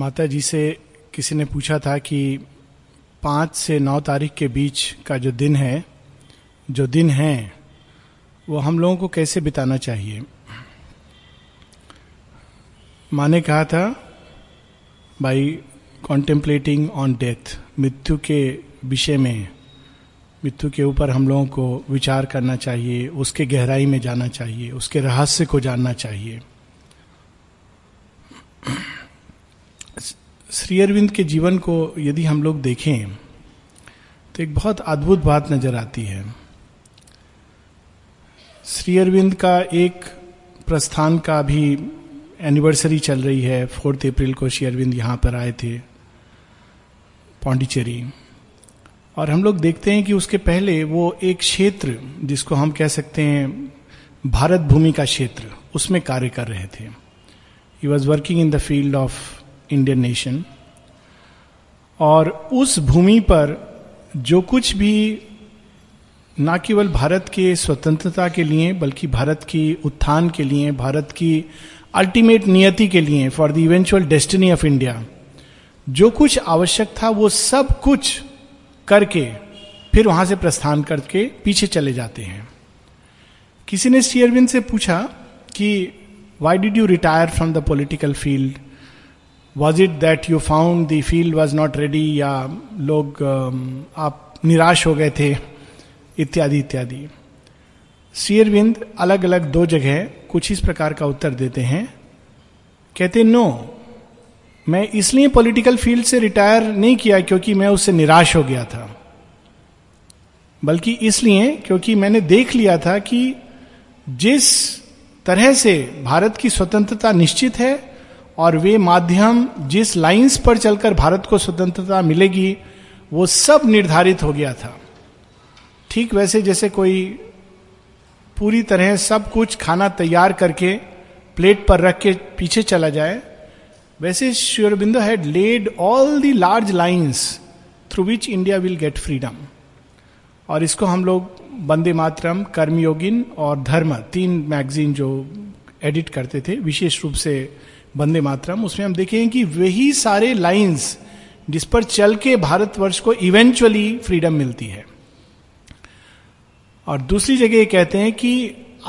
माता जी से किसी ने पूछा था कि पाँच से नौ तारीख के बीच का जो दिन है जो दिन है वो हम लोगों को कैसे बिताना चाहिए माँ ने कहा था बाई कॉन्टेम्पलेटिंग ऑन डेथ मृत्यु के विषय में मृत्यु के ऊपर हम लोगों को विचार करना चाहिए उसके गहराई में जाना चाहिए उसके रहस्य को जानना चाहिए श्री अरविंद के जीवन को यदि हम लोग देखें तो एक बहुत अद्भुत बात नजर आती है श्री अरविंद का एक प्रस्थान का भी एनिवर्सरी चल रही है फोर्थ अप्रैल को श्री अरविंद यहाँ पर आए थे पौंडीचेरी और हम लोग देखते हैं कि उसके पहले वो एक क्षेत्र जिसको हम कह सकते हैं भारत भूमि का क्षेत्र उसमें कार्य कर रहे थे he was working in the field of Indian nation और उस भूमि पर जो कुछ भी ना केवल भारत के स्वतंत्रता के लिए बल्कि भारत की उत्थान के लिए भारत की अल्टीमेट नियति के लिए for the eventual destiny of India जो कुछ आवश्यक था वो सब कुछ करके फिर वहां से प्रस्थान करके पीछे चले जाते हैं किसी ने श्री से पूछा कि why did you retire from the political field was it that you found the field was not ready या लोग um, आप निराश हो गए थे इत्यादि इत्यादि शेयरविंद अलग अलग दो जगह कुछ इस प्रकार का उत्तर देते हैं कहते नो मैं इसलिए पॉलिटिकल फील्ड से रिटायर नहीं किया क्योंकि मैं उससे निराश हो गया था बल्कि इसलिए क्योंकि मैंने देख लिया था कि जिस तरह से भारत की स्वतंत्रता निश्चित है और वे माध्यम जिस लाइंस पर चलकर भारत को स्वतंत्रता मिलेगी वो सब निर्धारित हो गया था ठीक वैसे जैसे कोई पूरी तरह सब कुछ खाना तैयार करके प्लेट पर रख के पीछे चला जाए वैसे Sri Aurobindo had led all the large lines through which India will get freedom और इसको हम लोग वंदे मातरम कर्मयोगिन और धर्म तीन मैगजीन जो एडिट करते थे विशेष रूप से वंदे मातरम उसमें हम देखें कि वही सारे लाइंस जिस पर चल के भारतवर्ष को इवेंचुअली फ्रीडम मिलती है और दूसरी जगह कहते हैं कि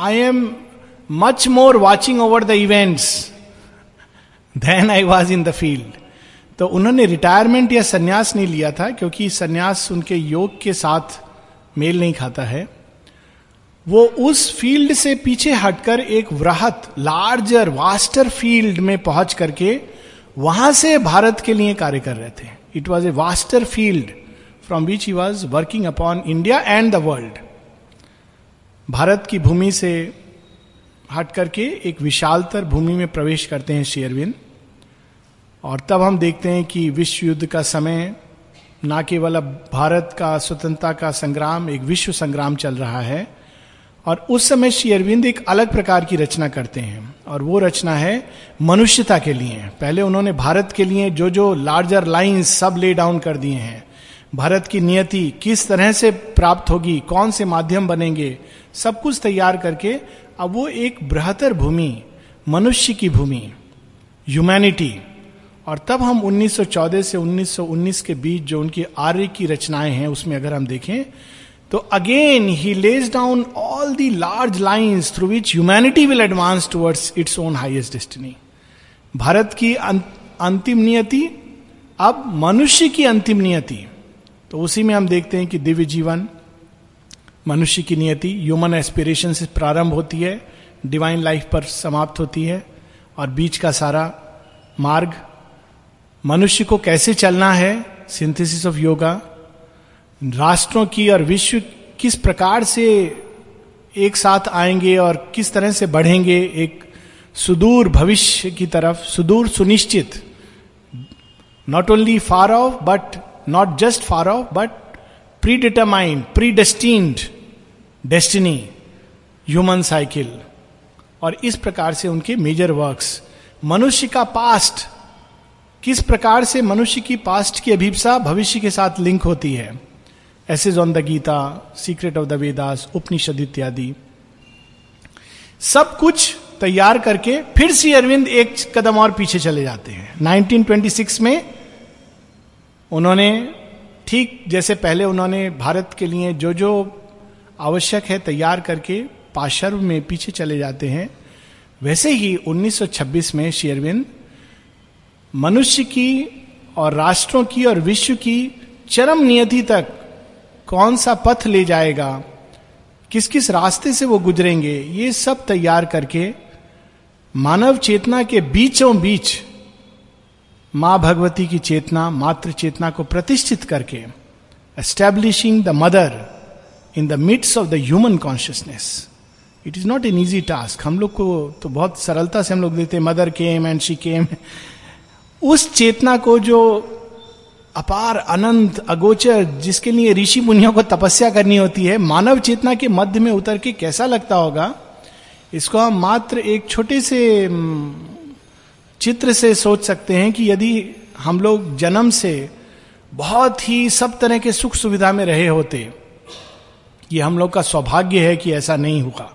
I am much more watching over the events than I was in the field तो उन्होंने रिटायरमेंट या सन्यास नहीं लिया था क्योंकि सन्यास उनके योग के साथ मेल नहीं खाता है वो उस फील्ड से पीछे हटकर एक वृहत लार्जर वास्टर फील्ड में पहुंच करके वहां से भारत के लिए कार्य कर रहे थे it was a vaster field from which he was working upon India and the world Bharat की भूमि से हट करके एक विशालतर भूमि में प्रवेश करते हैं शेयरविन और तब हम देखते हैं कि विश्व युद्ध का समय ना केवल अब भारत का स्वतंत्रता का संग्राम एक विश्व संग्राम चल रहा है और उस समय श्री अरविंद एक अलग प्रकार की रचना करते हैं और वो रचना है मनुष्यता के लिए पहले उन्होंने भारत के लिए जो जो लार्जर लाइंस सब ले डाउन कर दिए हैं भारत की नियति किस तरह से प्राप्त होगी कौन से माध्यम बनेंगे सब कुछ तैयार करके अब वो एक बृहतर भूमि मनुष्य की भूमि ह्यूमैनिटी और तब हम 1914 से 1919 के बीच जो उनकी आर्य की रचनाएं हैं उसमें अगर हम देखें तो again he lays down all the large lines through which humanity will advance towards its own highest destiny Bharat की अंतिम नियति अब मनुष्य की अंतिम नियति तो उसी में हम देखते हैं कि दिव्य जीवन मनुष्य की नियति ह्यूमन एस्पिरेशन से प्रारंभ होती है डिवाइन लाइफ पर समाप्त होती है और बीच का सारा मार्ग मनुष्य को कैसे चलना है सिंथेसिस ऑफ योगा राष्ट्रों की और विश्व किस प्रकार से एक साथ आएंगे और किस तरह से बढ़ेंगे एक सुदूर भविष्य की तरफ सुदूर सुनिश्चित not only far off but not just far off but predetermined predestined destiny human cycle और इस प्रकार से उनके मेजर वर्क्स मनुष्य का पास्ट किस प्रकार से मनुष्य की पास्ट की अभिप्सा भविष्य के साथ लिंक होती है essays on the Gita secret of the Vedas Upanishad इत्यादि सब कुछ तैयार करके फिर श्री अरविंद एक कदम और पीछे चले जाते हैं 1926 में उन्होंने ठीक जैसे पहले उन्होंने भारत के लिए जो जो आवश्यक है तैयार करके पाशर्व में पीछे चले जाते हैं वैसे ही 1926 में श्री अरविंद मनुष्य की और राष्ट्रों की और विश्व की चरम नियति तक कौन सा पथ ले जाएगा किस किस रास्ते से वो गुजरेंगे ये सब तैयार करके मानव चेतना के बीचों बीच मां भगवती की चेतना मातृ चेतना को प्रतिष्ठित करके establishing the mother in the midst of the human consciousness it is not an easy task हम लोग को तो बहुत सरलता से हम लोग देते Mother came and she came उस चेतना को जो अपार अनंत अगोचर जिसके लिए ऋषि मुनियों को तपस्या करनी होती है मानव चेतना के मध्य में उतर के कैसा लगता होगा इसको हम मात्र एक छोटे से चित्र से सोच सकते हैं कि यदि हम लोग जन्म से बहुत ही सब तरह के सुख सुविधा में रहे होते ये हम लोग का सौभाग्य है कि ऐसा नहीं हुआ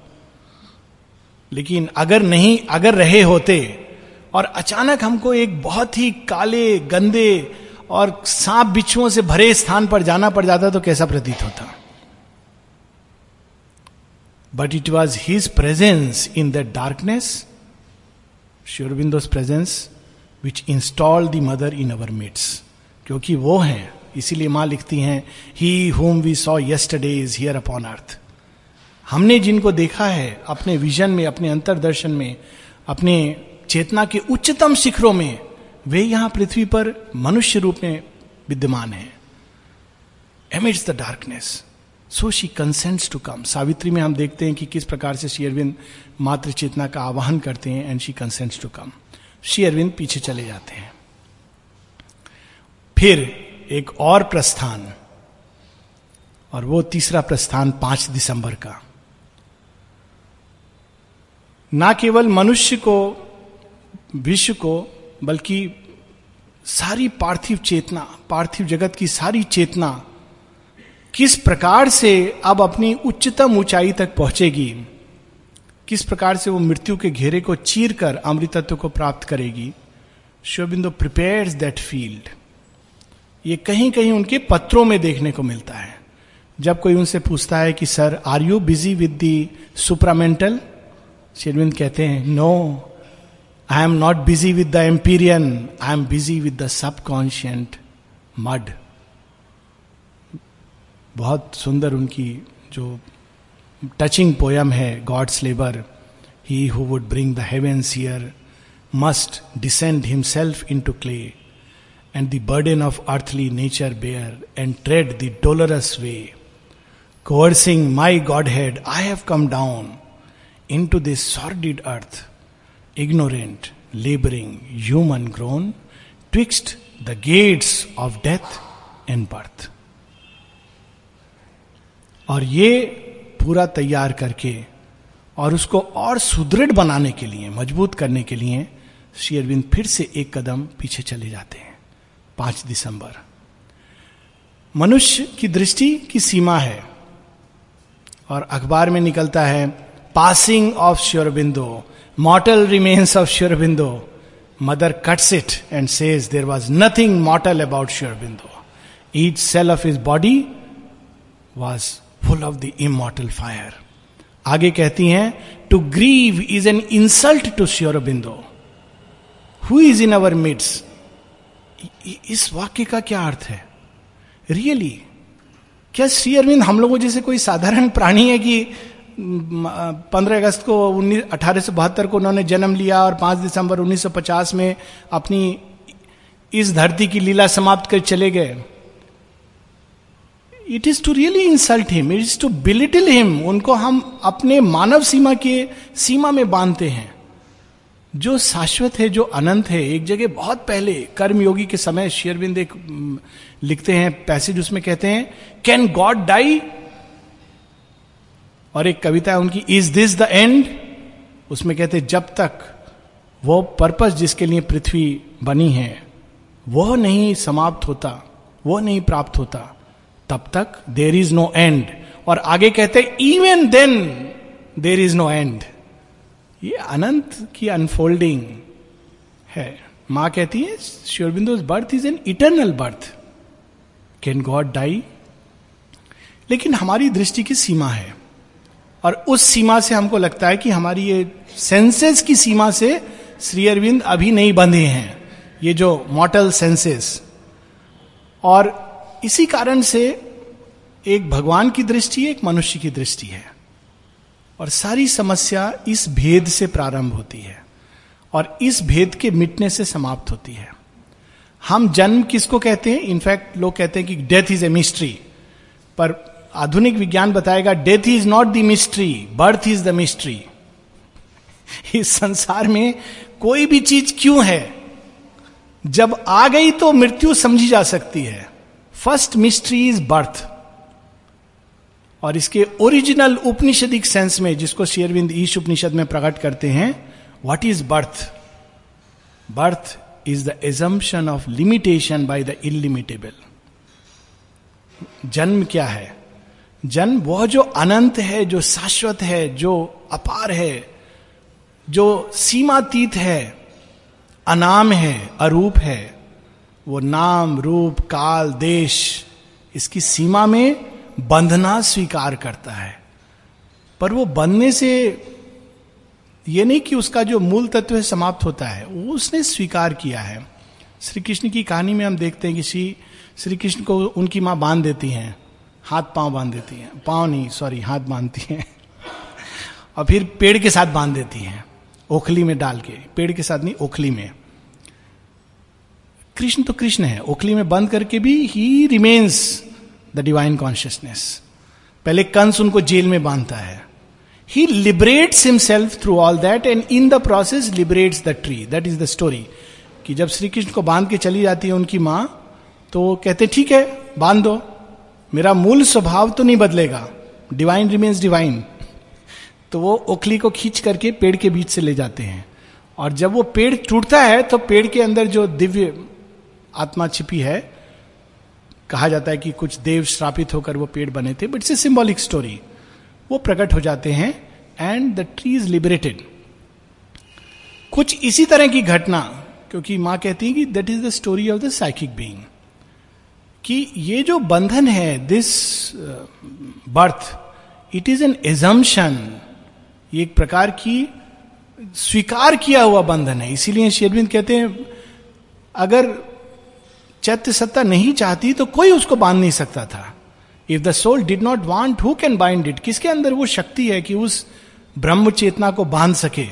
लेकिन अगर नहीं अगर रहे होते और अचानक हमको एक बहुत ही काले गंदे और सांप बिच्छुओं से भरे स्थान पर जाना पड़ जाता तो कैसा प्रतीत होता but it was his presence in the darkness Sri Aurobindo's presence which install the mother in our midst क्योंकि वो हैं इसीलिए मां लिखती हैं he whom we saw yesterday is here upon earth हमने जिनको देखा है अपने विजन में अपने अंतर्दर्शन में अपने चेतना के उच्चतम शिखरों में वे यहां पृथ्वी पर मनुष्य रूप में विद्यमान है amidst the darkness so she consents to come Savitri में हम देखते हैं कि किस प्रकार से श्री अरविंद मातृ चेतना का आवाहन करते हैं and she consents to come Sri Aurobindo पीछे चले जाते हैं फिर एक और प्रस्थान और वो तीसरा प्रस्थान पांच दिसंबर का ना केवल मनुष्य को विश्व को बल्कि सारी पार्थिव चेतना पार्थिव जगत की सारी चेतना किस प्रकार से अब अपनी उच्चतम ऊंचाई तक पहुंचेगी किस प्रकार से वो मृत्यु के घेरे को चीर कर अमृतत्व को प्राप्त करेगी शिवबिंदो प्रिपेयर दैट फील्ड ये कहीं कहीं उनके पत्रों में देखने को मिलता है जब कोई उनसे पूछता है कि sir are you busy with the supramental Sri Aurobindo कहते हैं no I am not busy with the empyrean I am busy with the subconscient mud बहुत सुंदर उनकी जो टचिंग पोयम है God's labour he who would bring the heavens here must descend himself into clay and the burden of earthly nature bear and tread the dolorous way my coercing my Godhead, I have come down into this sordid earth ignorant, laboring, human grown, twixt the gates of death and birth. और ये पूरा तैयार करके और उसको और सुदृढ़ बनाने के लिए मजबूत करने के लिए श्री अरविंद फिर से एक कदम पीछे चले जाते हैं पांच दिसंबर मनुष्य की दृष्टि की सीमा है और अखबार में निकलता है passing of Sri Aurobindo mortal remains of Shurabindo. Mother cuts it and says there was nothing mortal about Shurabindo. Each cell of his body was full of the immortal fire. आगे कहती हैं to grieve is an insult to Sri Aurobindo who is in our midst इस वाक्य का क्या अर्थ है really really? क्या श्री अरविंद हम लोगों जैसे कोई साधारण प्राणी है कि पंद्रह अगस्त को उन्नीस अठारह सौ बहत्तर को उन्होंने जन्म लिया और पांच दिसंबर 1950 में अपनी इस धरती की लीला समाप्त कर चले गए it is to really insult him it is to belittle him उनको हम अपने मानव सीमा के सीमा में बांधते हैं जो शाश्वत है जो अनंत है एक जगह बहुत पहले कर्मयोगी के समय शेयरबिंद एक लिखते हैं पैसेज उसमें कहते हैं कैन गॉड डाई और एक कविता है उनकी इज दिस द एंड उसमें कहते जब तक वो पर्पस जिसके लिए पृथ्वी बनी है वो नहीं समाप्त होता वो नहीं प्राप्त होता तब तक देर इज नो एंड और आगे कहते even then there is no end ये अनंत की अनफोल्डिंग है मां कहती है Sri Aurobindo's birth is an eternal birth can God die लेकिन हमारी दृष्टि की सीमा है और उस सीमा से हमको लगता है कि हमारी ये सेंसेस की सीमा से श्री अरविंद अभी नहीं बंधे हैं ये जो मॉटल सेंसेस और इसी कारण से एक भगवान की दृष्टि एक मनुष्य की दृष्टि है और सारी समस्या इस भेद से प्रारंभ होती है और इस भेद के मिटने से समाप्त होती है हम जन्म किसको कहते हैं इनफैक्ट लोग कहते हैं कि डेथ इज ए मिस्ट्री पर आधुनिक विज्ञान बताएगा death is not the mystery birth is the mystery इस संसार में कोई भी चीज क्यों है जब आ गई तो मृत्यु समझी जा सकती है फर्स्ट मिस्ट्री इज बर्थ और इसके ओरिजिनल उपनिषदिक सेंस में जिसको शेयरविंद ईश उपनिषद में प्रकट करते हैं what is birth birth is the assumption of limitation by the illimitable जन्म क्या है जन्म वह जो अनंत है जो शाश्वत है जो अपार है जो सीमातीत है अनाम है अरूप है वो नाम रूप काल देश इसकी सीमा में बंधना स्वीकार करता है पर वो बंधने से ये नहीं कि उसका जो मूल तत्व है समाप्त होता है वो उसने स्वीकार किया है श्री कृष्ण की कहानी में हम देखते हैं कि श्री श्री कृष्ण को उनकी माँ बांध देती हैं हाथ पांव बांध देती हैं पांव नहीं सॉरी हाथ बांधती हैं और फिर पेड़ के साथ बांध देती हैं ओखली में डाल के पेड़ के साथ नहीं ओखली में कृष्ण तो कृष्ण है ओखली में बंद करके भी he remains the divine consciousness पहले कंस उनको जेल में बांधता है he liberates himself through all that and in the process liberates the tree that is the story कि जब श्री कृष्ण को बांध के चली जाती है उनकी माँ तो कहते ठीक है बांध दो मेरा मूल स्वभाव तो नहीं बदलेगा डिवाइन रिमेन्स डिवाइन तो वो ओखली को खींच करके पेड़ के बीच से ले जाते हैं और जब वो पेड़ टूटता है तो पेड़ के अंदर जो दिव्य आत्मा छिपी है कहा जाता है कि कुछ देव श्रापित होकर वो पेड़ बने थे but it's a symbolic story वो प्रकट हो जाते हैं and the tree is liberated कुछ इसी तरह की घटना क्योंकि माँ कहती है कि that is the story of the psychic being कि ये जो बंधन है this birth it is an assumption ये एक प्रकार की स्वीकार किया हुआ बंधन है इसीलिए शेरविंद कहते हैं अगर चैत्य सत्ता नहीं चाहती तो कोई उसको बांध नहीं सकता था if the soul did not want who can bind it किसके अंदर वो शक्ति है कि उस ब्रह्म चेतना को बांध सके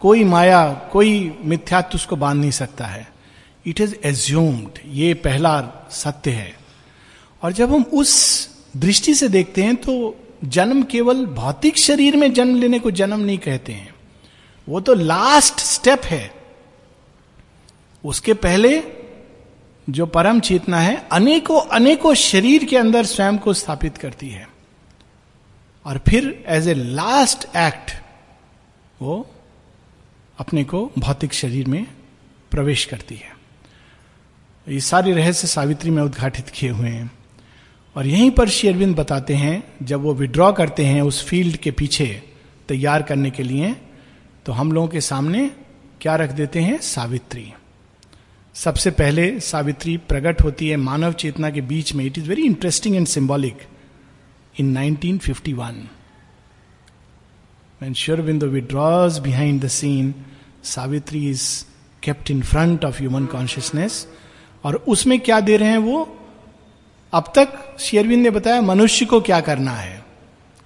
कोई माया कोई मिथ्यात्व उसको बांध नहीं सकता है इट इज एज्यूम्ड ये पहला सत्य है और जब हम उस दृष्टि से देखते हैं तो जन्म केवल भौतिक शरीर में जन्म लेने को जन्म नहीं कहते हैं वो तो लास्ट स्टेप है उसके पहले जो परम चेतना है अनेकों अनेकों शरीर के अंदर स्वयं को स्थापित करती है और फिर एज ए लास्ट एक्ट वो अपने को भौतिक शरीर में प्रवेश करती है ये सारे रहस्य सावित्री में उद्घाटित किए हुए हैं और यहीं पर अरविंद बताते हैं जब वो विड्रॉ करते हैं उस फील्ड के पीछे तैयार करने के लिए तो हम लोगों के सामने क्या रख देते हैं सावित्री सबसे पहले सावित्री प्रकट होती है मानव चेतना के बीच में it is very interesting and symbolic in 1951 when Shurbindo withdraws behind the scene Savitri is kept in front of human consciousness और उसमें क्या दे रहे हैं वो अब तक शेयरविंद ने बताया मनुष्य को क्या करना है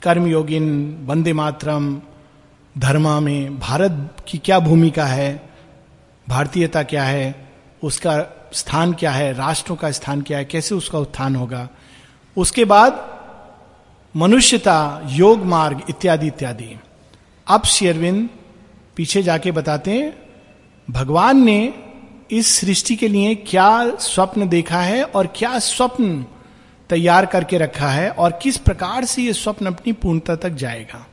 कर्मयोगिन वंदे मातरम धर्मा में भारत की क्या भूमिका है भारतीयता क्या है उसका स्थान क्या है राष्ट्रों का स्थान क्या है कैसे उसका उत्थान होगा उसके बाद मनुष्यता योग मार्ग इत्यादि इत्यादि अब शेयरविंद पीछे जाके बताते हैं भगवान ने इस सृष्टि के लिए क्या स्वप्न देखा है और क्या स्वप्न तैयार करके रखा है और किस प्रकार से यह स्वप्न अपनी पूर्णता तक जाएगा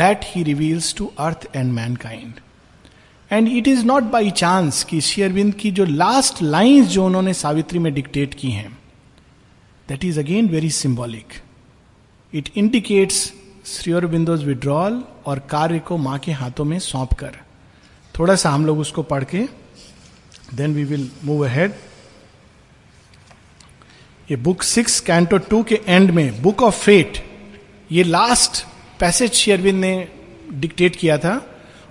that he reveals to earth and mankind and it is not by chance कि शेयरविंद की जो लास्ट लाइन्स जो उन्होंने सावित्री में डिक्टेट की हैं that is again very symbolic it indicates Shri Aurobindo's withdrawal और कार्य को मां के हाथों में सौंप कर थोड़ा सा हम लोग उसको पढ़ के then we will move ahead ये बुक सिक्स कैंटो टू के एंड में बुक ऑफ फेट ये लास्ट पैसेज शेयरविंद ने डिक्टेट किया था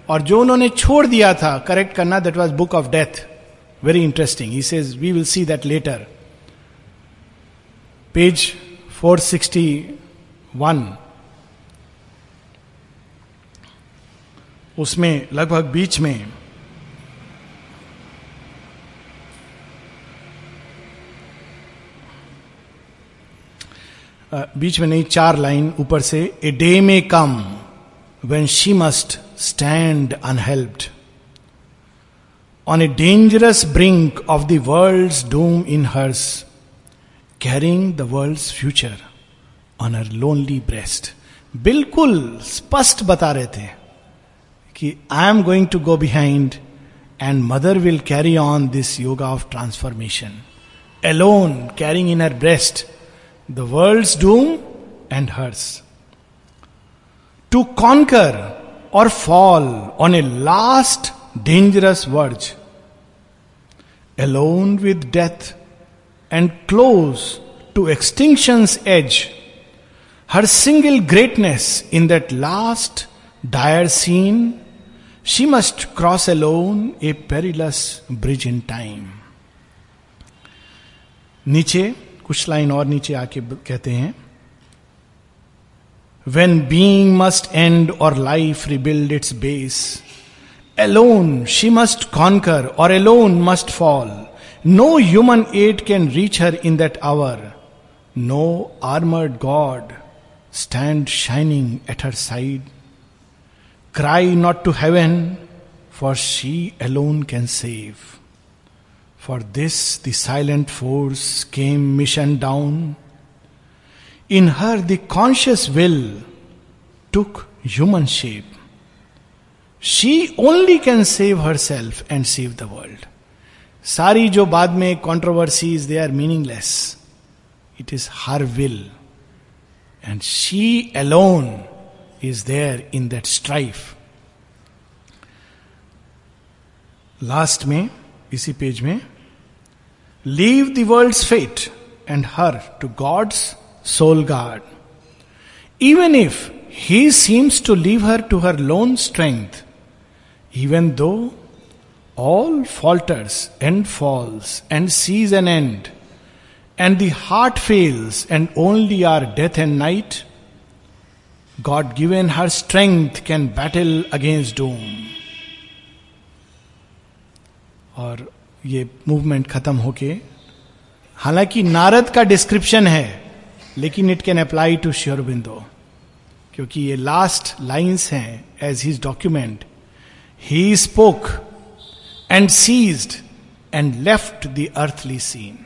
और जो उन्होंने छोड़ दिया था करेक्ट करना that was book of death very interesting he says we will see that letter page 461 उसमें लगभग बीच में बीच में नहीं चार लाइन ऊपर से ए डे में come when she must stand unhelped on a dangerous brink of the world doom in hers carrying the world future on her lonely breast बिल्कुल स्पष्ट बता रहे थे I am going to go behind and mother will carry on this yoga of transformation. Alone, carrying in her breast the world's doom and hers. To conquer or fall on a last dangerous verge, alone with death and close to extinction's edge, her single greatness in that last dire scene she must cross alone a perilous bridge in time. नीचे कुछ line और नीचे आके कहते हैं when being must end or life rebuild its base alone she must conquer or alone must fall no human aid can reach her in that hour no armoured god stand shining at her side Cry not to heaven for she alone can save For this, the silent force came mission down. In her, the conscious will took human shape. She only can save herself and save the world. सारी जो बाद में controversies they are meaningless it is her will and she alone is there in that strife. Last May, PC page May, leave the world's fate and her to God's soul guard. Even if he seems to leave her to her lone strength, even though all falters and falls and sees an end, and the heart fails, and only are death and night. God given her strength can battle against doom और ये movement खत्म होके हालांकि नारद का description है लेकिन it can apply to Shri Aurobindo क्योंकि ये लास्ट लाइंस हैं as his document he spoke and ceased and left the earthly scene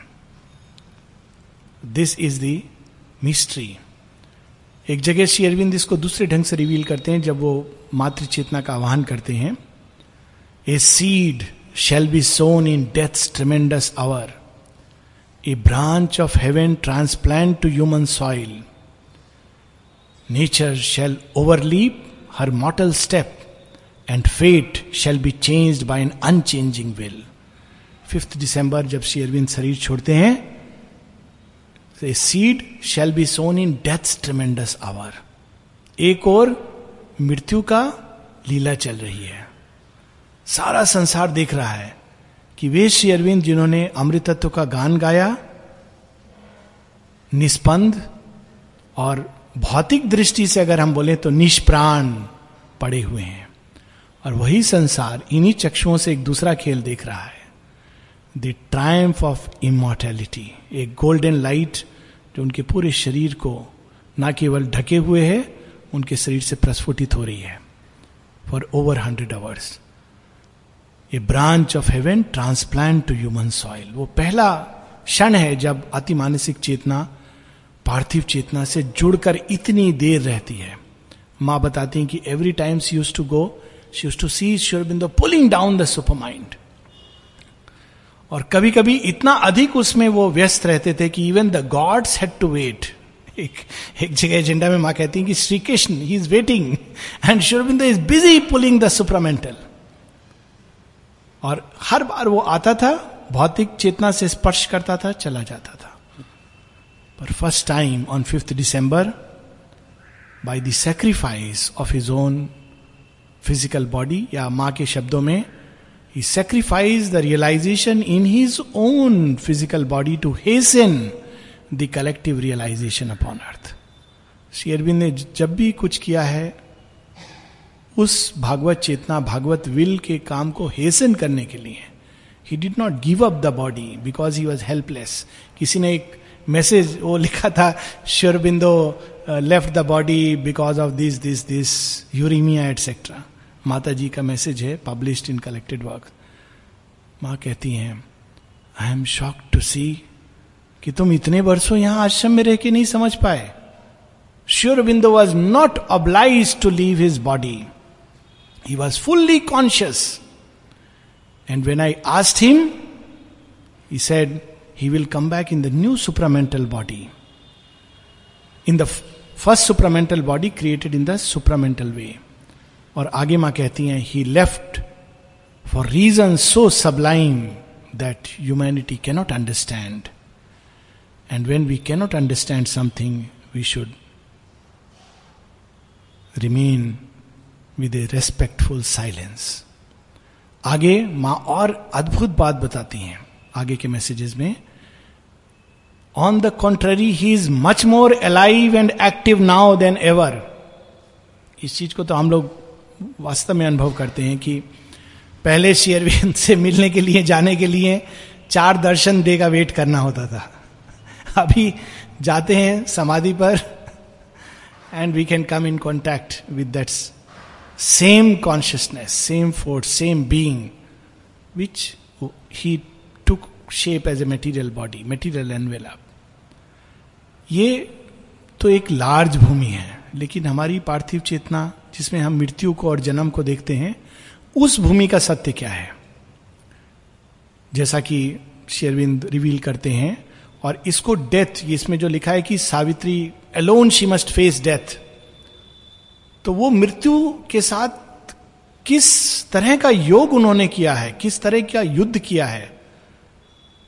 this is the mystery एक जगह श्री अरविंद इसको दूसरे ढंग से रिवील करते हैं जब वो मातृ चेतना का आह्वान करते हैं a seed shall be sown in death tremendous hour a branch of heaven transplant to human soil nature shall overleap her mortal step and fate shall be changed by an unchanging will fifth December जब श्री अरविंद शरीर छोड़ते हैं seed shall be sown in death tremendous hour एक और मृत्यु का लीला चल रही है सारा संसार देख रहा है कि वे श्री अरविंद जिन्होंने अमृतत्व का गान गाया निष्पन्द और भौतिक दृष्टि से अगर हम बोले तो निष्प्राण पड़े हुए हैं और वही संसार इन्हीं चक्षुओं से एक दूसरा खेल देख रहा है the triumph of immortality a golden light जो उनके पूरे शरीर को ना केवल ढके हुए है उनके शरीर से प्रस्फुटित हो रही है for over hundred hours a branch of heaven transplant to human soil वो पहला क्षण है जब अति मानसिक चेतना पार्थिव चेतना से जुड़कर इतनी देर रहती है माँ बताती हैं कि every time she use to go she use to see Sri Aurobindo pulling down the supermind और कभी कभी इतना अधिक उसमें वो व्यस्त रहते थे कि even the gods had to wait एक एक जगह एजेंडा में माँ कहती है कि श्री कृष्ण ही is waiting and Sri Aurobindo is busy pulling the supramental और हर बार वो आता था भौतिक चेतना से स्पर्श करता था चला जाता था पर first time on fifth December by the sacrifice of his own physical body या माँ के शब्दों में He sacrificed the realization in his own physical body to hasten the collective realization upon earth. Shri Aurobindo ने जब भी कुछ किया है उस भागवत चेतना भागवत विल के काम को हेसन करने के लिए he did not give up the body because he was helpless किसी ने एक मैसेज वो लिखा था Sri Aurobindo left the body because of this this this uremia etcetera माता जी का मैसेज है पब्लिश्ड इन कलेक्टेड वर्क माँ कहती हैं I am shock to see कि तुम इतने वर्षों यहां आश्रम में रह के नहीं समझ पाए Shri Aurobindo was not obliged to leave his body he was fully conscious and when I asked him he said he will come back in the new supramental body in the first supramental body created in the supramental way और आगे माँ कहती हैं he left for reason so sublime that humanity cannot understand and when we cannot understand something we should remain with a respectful silence आगे माँ और अद्भुत बात बताती हैं आगे के मैसेजेस में on the contrary he is much more alive and active now than ever इस चीज को तो हम लोग वास्तव में अनुभव करते हैं कि पहले शेयरविंद से मिलने के लिए जाने के लिए चार दर्शन डे का वेट करना होता था अभी जाते हैं समाधि पर and we can come in contact with that same consciousness same force same being which he took shape as a material body material envelope ये तो एक लार्ज भूमि है लेकिन हमारी पार्थिव चेतना जिसमें हम मृत्यु को और जन्म को देखते हैं उस भूमि का सत्य क्या है जैसा कि शेरविंद रिवील करते हैं और इसको डेथ इसमें जो लिखा है कि Savitri alone she must face death तो वो मृत्यु के साथ किस तरह का योग उन्होंने किया है किस तरह का युद्ध किया है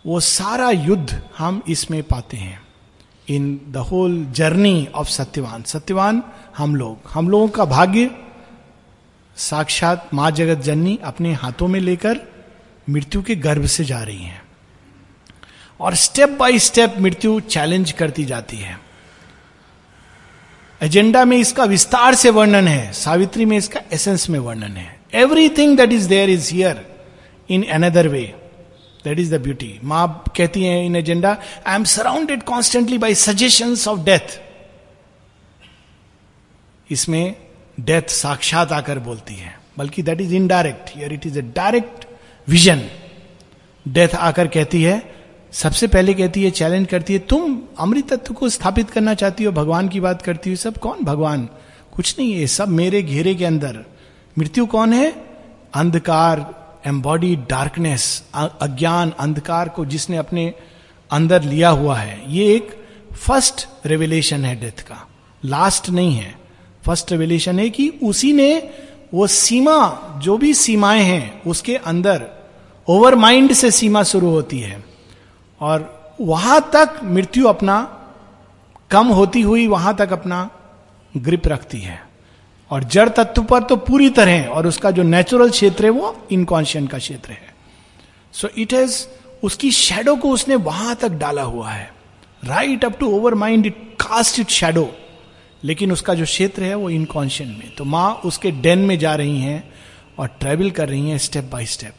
वो सारा युद्ध हम इसमें पाते हैं in the whole journey of Satyavan Satyavan हम लोग हम लोगों का भाग्य साक्षात मां जगत जननी अपने हाथों में लेकर मृत्यु के गर्भ से जा रही है और स्टेप बाय स्टेप मृत्यु चैलेंज करती जाती है एजेंडा में इसका विस्तार से वर्णन है सावित्री में इसका एसेंस में वर्णन है everything that is there is here in another way that is the beauty माँ कहती है in agenda I am surrounded constantly by suggestion of death इसमें डेथ साक्षात आकर बोलती है बल्कि that is indirect yeah it is a direct vision death आकर कहती है सबसे पहले कहती है चैलेंज करती है तुम अमृत तत्व को स्थापित करना चाहती हो भगवान की बात करती हो सब कौन भगवान कुछ नहीं है सब मेरे घेरे के अंदर मृत्यु कौन है अंधकार एम्बॉडी डार्कनेस अज्ञान अंधकार को जिसने अपने अंदर लिया हुआ है ये एक फर्स्ट रेवलेशन है डेथ का लास्ट नहीं है फर्स्ट रेवलेशन है कि उसी ने वो सीमा जो भी सीमाएं हैं उसके अंदर ओवर माइंड से सीमा शुरू होती है और वहां तक मृत्यु अपना कम होती हुई वहां तक अपना ग्रिप रखती है और जड़ तत्व पर तो पूरी तरह और उसका जो नेचुरल क्षेत्र है वो इनकॉन्शियंट का क्षेत्र है सो इट हैज उसकी शेडो को उसने वहां तक डाला हुआ है right up to overmind it cast it shadow लेकिन उसका जो क्षेत्र है वो इनकॉन्शियन में तो माँ उसके डेन में जा रही हैं और ट्रेवल कर रही हैं स्टेप बाय स्टेप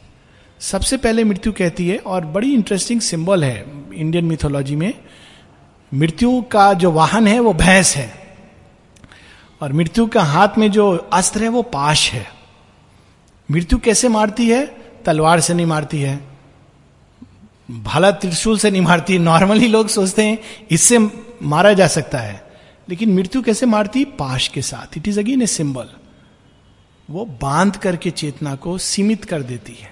सबसे पहले मृत्यु कहती है और बड़ी इंटरेस्टिंग सिंबल है इंडियन मिथोलॉजी में मृत्यु का जो वाहन है वो भैंस है और मृत्यु का हाथ में जो अस्त्र है वो पाश है मृत्यु कैसे मारती है तलवार से नहीं मारती है भाला त्रिशूल से नहीं मारती नॉर्मली लोग सोचते हैं इससे मारा जा सकता है लेकिन मृत्यु कैसे मारती पाश के साथ it is again a symbol वो बांध करके चेतना को सीमित कर देती है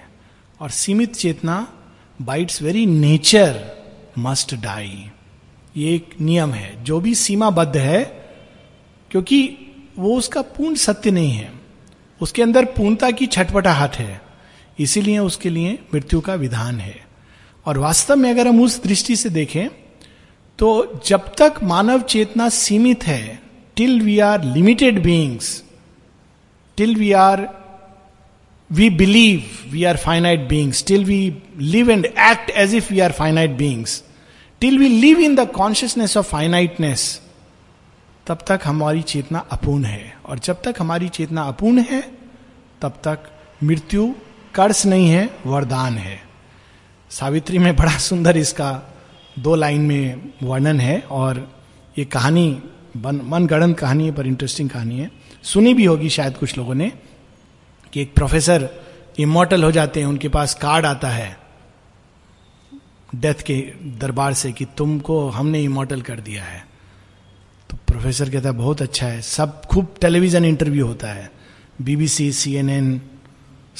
और सीमित चेतना by its very nature must die ये एक नियम है जो भी सीमाबद्ध है क्योंकि वो उसका पूर्ण सत्य नहीं है उसके अंदर पूर्णता की हाथ है इसीलिए उसके लिए मृत्यु का विधान है और वास्तव में अगर हम उस दृष्टि से देखें तो जब तक मानव चेतना सीमित है till we are limited beings till we are we believe we are finite beings till we live and act as if we are finite beings till we live in the consciousness of finiteness तब तक हमारी चेतना अपूर्ण है और जब तक हमारी चेतना अपूर्ण है तब तक मृत्यु कर्स नहीं है वरदान है सावित्री में बड़ा सुंदर इसका दो लाइन में वर्णन है और ये कहानी मनगणन कहानी है पर इंटरेस्टिंग कहानी है सुनी भी होगी शायद कुछ लोगों ने कि एक प्रोफेसर इमोटल हो जाते हैं उनके पास कार्ड आता है डेथ के दरबार से कि तुमको हमने इमोटल कर दिया है प्रोफेसर कहता है बहुत अच्छा है सब खूब टेलीविजन इंटरव्यू होता है बीबीसी सीएनएन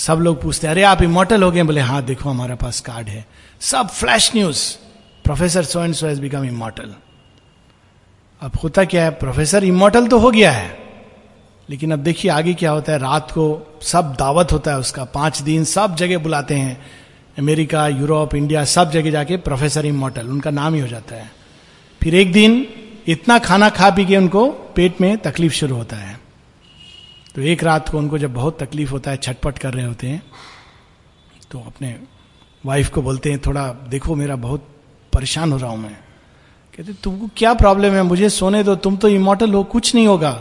सब लोग पूछते हैं अरे आप इमोटल हो गए बोले हाँ देखो हमारे पास कार्ड है सब flash news professor so and so has become immortal अब होता क्या है प्रोफेसर इमोटल तो हो गया है लेकिन अब देखिए आगे क्या होता है रात को सब दावत होता है उसका पांच दिन सब जगह बुलाते हैं अमेरिका यूरोप इंडिया सब जगह जाके प्रोफेसर इमोटल उनका नाम ही हो जाता है फिर एक दिन इतना खाना खा पी के उनको पेट में तकलीफ शुरू होता है तो एक रात को उनको जब बहुत तकलीफ होता है छटपट कर रहे होते हैं तो अपने वाइफ को बोलते हैं थोड़ा देखो मेरा बहुत परेशान हो रहा हूं मैं कहते तुमको क्या प्रॉब्लम है मुझे सोने दो तुम तो इमोटल हो कुछ नहीं होगा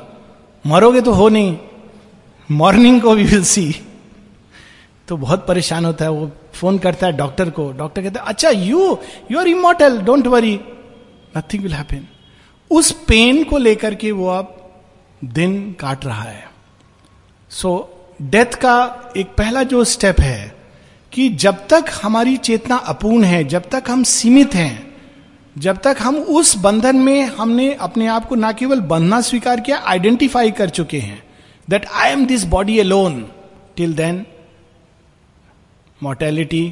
मरोगे तो हो नहीं मॉर्निंग को वी विल सी तो बहुत परेशान होता है वो फोन करता है डॉक्टर को डॉक्टर कहते अच्छा you you are immortal don't worry nothing will happen उस पेन को लेकर के वो अब दिन काट रहा है सो so, डेथ का एक पहला जो स्टेप है कि जब तक हमारी चेतना अपूर्ण है जब तक हम सीमित हैं जब तक हम उस बंधन में हमने अपने आप को ना केवल बंधना स्वीकार किया आइडेंटिफाई कर चुके हैं that I am this body alone till then mortality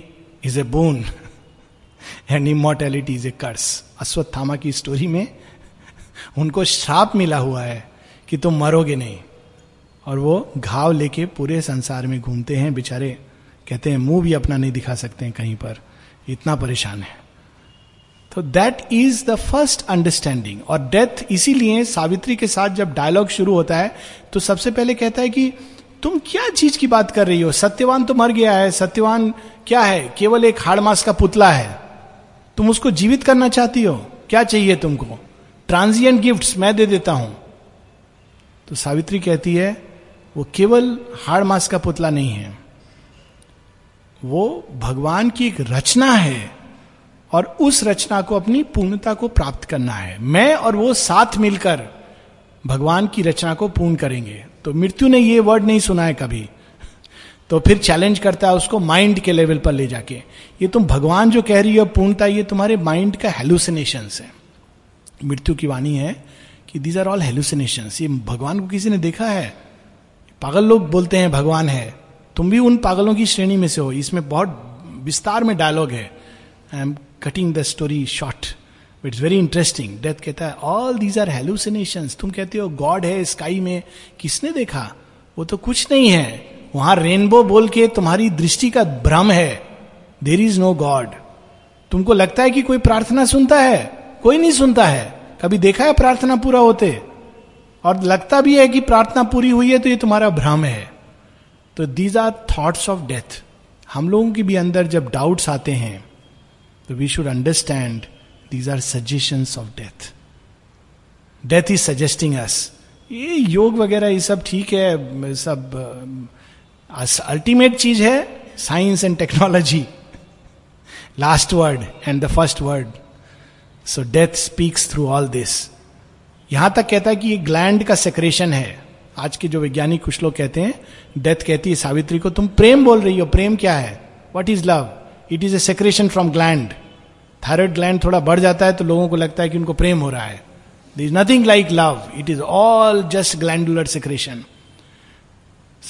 is a boon and immortality is a curse Ashwatthama की स्टोरी में उनको श्राप मिला हुआ है कि तुम मरोगे नहीं और वो घाव लेके पूरे संसार में घूमते हैं बेचारे कहते हैं मुंह भी अपना नहीं दिखा सकते हैं कहीं पर इतना परेशान है तो that is the first understanding और डेथ इसीलिए सावित्री के साथ जब डायलॉग शुरू होता है तो सबसे पहले कहता है कि तुम क्या चीज की बात कर रही हो सत्यवान तो मर गया है सत्यवान क्या है केवल एक हाड़मास का पुतला है तुम उसको जीवित करना चाहती हो क्या चाहिए तुमको ट्रांजिएंट गिफ्ट मैं दे देता हूं तो सावित्री कहती है वो केवल हाड़ मास का पुतला नहीं है वो भगवान की एक रचना है और उस रचना को अपनी पूर्णता को प्राप्त करना है मैं और वो साथ मिलकर भगवान की रचना को पूर्ण करेंगे तो मृत्यु ने ये वर्ड नहीं सुना है कभी तो फिर चैलेंज करता है उसको माइंड के लेवल पर ले जाके ये तुम भगवान जो कह रही हो पूर्णता ये तुम्हारे माइंड का हेलुसिनेशन है मृत्यु की वाणी है कि दीज आर ऑल हेलुसिनेशन ये भगवान को किसी ने देखा है पागल लोग बोलते हैं भगवान है तुम भी उन पागलों की श्रेणी में से हो इसमें बहुत विस्तार में डायलॉग है I am cutting the story short it's very interesting death कहता है ऑल दीज आर हेलुसिनेशन तुम कहते हो गॉड है स्काई में किसने देखा वो तो कुछ नहीं है वहां रेनबो बोल के तुम्हारी दृष्टि का भ्रम है देर इज नो गॉड तुमको लगता है कि कोई प्रार्थना सुनता है कोई नहीं सुनता है कभी देखा है प्रार्थना पूरा होते और लगता भी है कि प्रार्थना पूरी हुई है तो ये तुम्हारा भ्रम है तो these are thoughts of death हम लोगों के भी अंदर जब डाउट्स आते हैं तो we should understand these are suggestion of death death is suggesting us ये योग वगैरह ये सब ठीक है सब अल्टीमेट चीज है science and technology last word and the first word so death speaks through all this यहां तक कहता है कि ये ग्लैंड का सेक्रेशन है आज के जो वैज्ञानिक कुछ लोग कहते हैं डेथ कहती है सावित्री को तुम प्रेम बोल रही हो प्रेम क्या है what is love it is a secretion from gland thyroid gland थोड़ा बढ़ जाता है तो लोगों को लगता है कि उनको प्रेम हो रहा है there is nothing like love it is all just glandular secretion